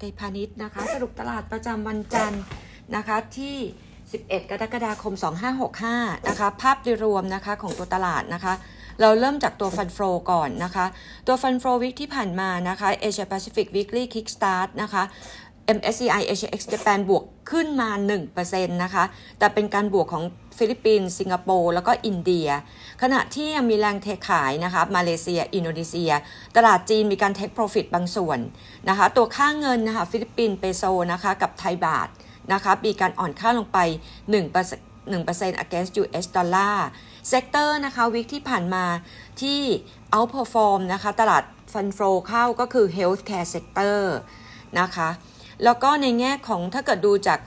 ไทยพาณิชย์นะคะ สรุปตลาดประจำวันจันทร์นะคะที่ 11 กรกฎาคม 2565 นะคะ ภาพโดยรวมนะคะของตัวตลาดนะคะ เราเริ่มจากตัว fund flow ก่อนนะคะ ตัว fund flow week ที่ผ่านมานะคะ Asia Pacific Weekly Kickstart นะคะ MSCI Asia ex Japan บวกขึ้นมา 1%นะคะ แต่เป็นการบวกของฟิลิปปินส์สิงคโปร์แล้วก็อินเดีย ขณะที่ยังมีแรงเทขายนะคะมาเลเซีย อินโดนีเซีย ตลาดจีนมีการ take profit บางส่วนนะคะ ตัวค่าเงินนะคะฟิลิปปินส์เปโซนะคะกับไทยบาทนะคะมีการอ่อนค่าลงไป 1% 1% against US dollar sector นะคะ week ที่ผ่านมาที่ outperform นะคะ ตลาด fund flow เข้าก็คือ healthcare sector นะคะ แล้วก็ในแง่ของถ้าเกิดดูจาก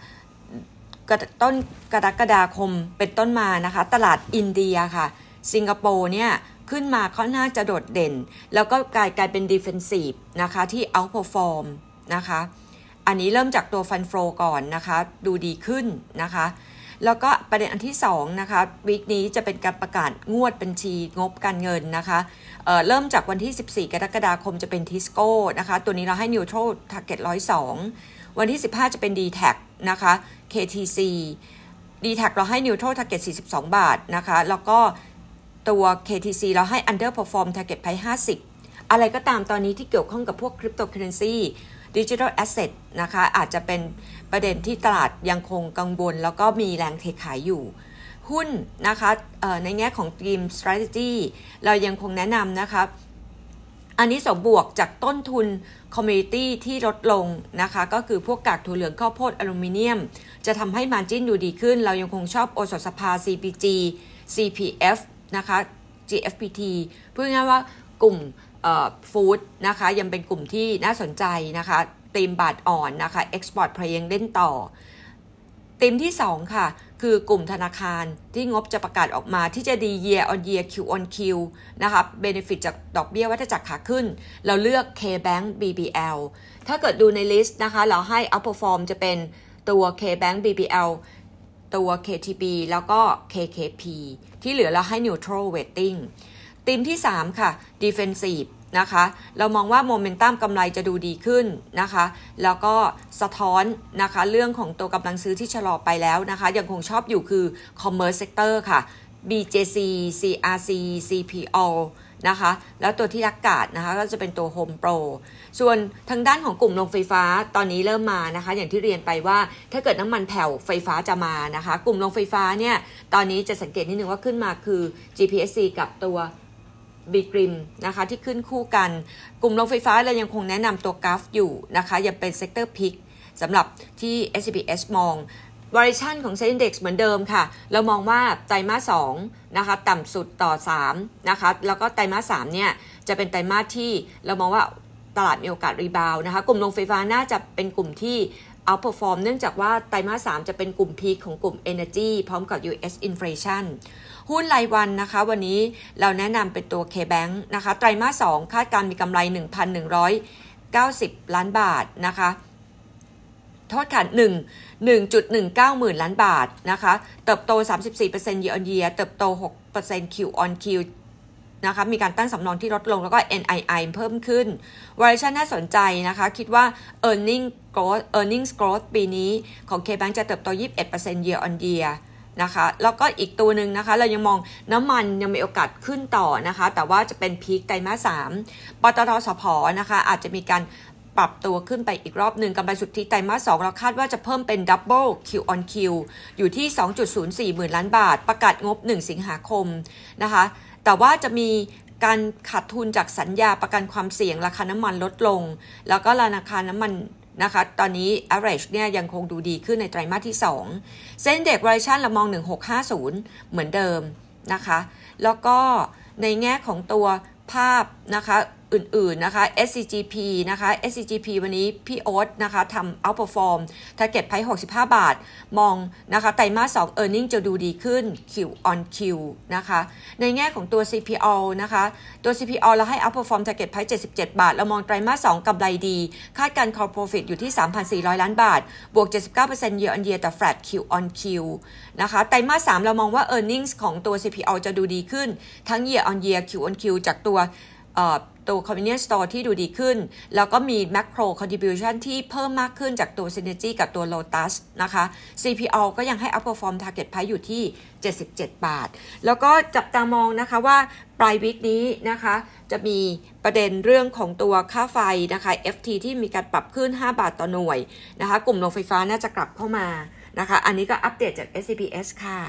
ต้นกรกฎาคมเป็นต้นมานะคะ ตลาดอินเดียค่ะ สิงคโปร์เนี่ยขึ้นมาเขาน่าจะโดดเด่น แล้วก็กลายกลายเป็น defensive นะคะที่ outperform นะคะ อันนี้เริ่มจากตัว fund flow ก่อนนะคะ ดูดีขึ้นนะคะ แล้วก็ประเด็นอันที่2นะคะ week นี้จะเป็นการประกาศงวดบัญชีงบการเงินนะคะเเริ่มจากวันที่ 14 กรกฎาคมจะเป็นทิสโก้นะคะตัวนี้เราให้ neutral target 102 วันที่ 15 จะเป็น d t แทนะคะ KTC d t แทเราให้ neutral target 42 บาทนะคะแล้วก็ตัว KTC เราให้ underperform target ไป50 อะไรก็ตามตอนนี้ที่เกี่ยวข้องกับพวก cryptocurrency digital asset นะคะอาจจะเป็น ประเด็นที่ตลาดยังคงกังวลแล้วก็มีแรงเทขายอยู่หุ้นนะคะในแง่ของ team strategy เรายังคงแนะนำนะคะอันนี้สมบวกจากต้นทุนคอมมิชตี้ที่ลดลงนะคะ ก็คือพวกกากถั่วเหลืองข้าวโพดอลูมิเนียม จะทำให้มาจิ้นดูดีขึ้น เรายังคงชอบโอสถสภา CPG CPF นะคะ GFPT พูดง่ายว่ากลุ่มฟู้ดนะคะ ยังเป็นกลุ่มที่น่าสนใจนะคะ ตีมบาทอ่อนนะคะ Export Play ยังเล่นต่อตีมที่ 2 ค่ะ คือกลุ่มธนาคารที่งบจะประกาศออกมาที่จะดี year on year Q on Q นะคะ benefit จากดอกเบี้ยวัฏจักรขาขึ้น เราเลือก KBank BBL ถ้าเกิดดูในลิสต์นะคะ เราให้ outperform จะเป็นตัว KBank BBL ตัว KTB แล้วก็ KKP ที่เหลือเราให้ neutral weighting ทีมที่ 3 ค่ะ defensive นะคะ เรามองว่าโมเมนตัมกำไรจะดูดีขึ้นนะคะ แล้วก็สะท้อนนะคะเรื่องของตัวกำลังซื้อที่ชะลอไปแล้วนะคะยังคงชอบอยู่คือ commerce sector ค่ะ BJC CRC CPO นะคะแล้วตัวที่ laggard นะคะก็จะเป็นตัว Home Pro ส่วนทางด้านของกลุ่มโรงไฟฟ้าตอนนี้เริ่มมานะคะ อย่างที่เรียนไปว่าถ้าเกิดน้ำมันแผ่วไฟฟ้าจะมานะคะ กลุ่มโรงไฟฟ้าเนี่ยตอนนี้จะสังเกตนิดนึงว่าขึ้นมาคือ GPSC กับตัว B.Grimm นะคะที่ขึ้นคู่กัน กลุ่มโรงไฟฟ้าเรายังคงแนะนำตัว GULF อยู่นะคะยังเป็น sector pick สำหรับที่ SCBS มอง variation ของ Set Index เหมือนเดิมค่ะ เรามองว่าไตรมาส2นะคะต่ำสุดต่อ3นะคะแล้วก็ไตรมาส3เนี่ยจะเป็นไตรมาสที่เรามองว่าตลาดมีโอกาสรีบาวนะคะกลุ่มโรงไฟฟ้าน่าจะเป็นกลุ่มที่ outperform เนื่องจากว่าไตรมาส3จะเป็นกลุ่มพีคของกลุ่ม Energy พร้อมกับ US Inflation หุ้นรายวันนะคะ วันนี้เราแนะนำเป็นตัว K-Bank นะคะ ไตรมาส2คาดการมีกำไร 1,190 ล้านบาทนะคะโทษค่ะ1 1.19 หมื่นล้านบาทนะคะ เติบโต 34% year on year เติบโต 6% Q on Q นะคะ มีการตั้งสำรองที่ลดลงแล้วก็ NII เพิ่มขึ้น valuation น่าสนใจนะคะ คิดว่า earning growth earnings growth ปีนี้ของ K-Bank จะเติบโต 21% year on year นะคะแล้วก็อีกตัวหนึ่งนะคะ เรายังมองน้ำมันยังมีโอกาสขึ้นต่อนะคะ แต่ว่าจะเป็นพีคไตรมาสสามปตทสพนะคะ อาจจะมีการปรับตัวขึ้นไปอีกรอบหนึ่งกำไรสุทธิไตรมาสสองเราคาดว่าจะเพิ่มเป็นดับเบิล Q on Q อยู่ที่ 2.04 หมื่นล้านบาท ประกาศงบ 1 สิงหาคมนะคะ แต่ว่าจะมีการขาดทุนจากสัญญาประกันความเสี่ยงราคาน้ำมันลดลง แล้วก็ราคาน้ำมัน นะคะ ตอนนี้ average เนี่ยยังคงดูดีขึ้นในไตรมาสที่ 2 เส้นเด็ก variation เรามอง 1650 เหมือนเดิมนะคะ แล้วก็ในแง่ของตัวภาพนะคะ อื่นๆนะคะ SCGP นะคะ SCGP วันนี้พี่โอ๊ตนะคะทำ outperform ถ้าเก็ตไพ่65 บาท มองนะคะไตรมาส2 earning จะดูดีขึ้น Q on Q นะคะ ในแง่ของตัว CPO นะคะ ตัว CPO เราให้ outperform ถ้าเก็ตไพ่77 บาท เรามองไตรมาส2กำไรดี คาดการ core profit อยู่ที่ 3,400 ล้านบาท บวก 79% year on year แต่ flat Q on Q นะคะ ไตรมาส3เรามองว่า earnings ของตัว CPO จะดูดีขึ้น ทั้ง year on year Q on Q จากตัว ตัว convenience store ที่ดูดีขึ้น แล้วก็มี macro contribution ที่เพิ่มมากขึ้นจากตัว synergy กับตัว lotus นะคะ CPO ก็ยังให้ outperform target price อยู่ที่ 77 บาท แล้วก็จับตามองนะคะว่าปลายวิกนี้นะคะ จะมีประเด็นเรื่องของตัวค่าไฟนะคะ FT ที่มีการปรับขึ้น 5 บาทต่อหน่วยนะคะ กลุ่มโรงไฟฟ้าน่าจะกลับเข้ามานะคะ อันนี้ก็อัปเดตจาก SCPS ค่ะ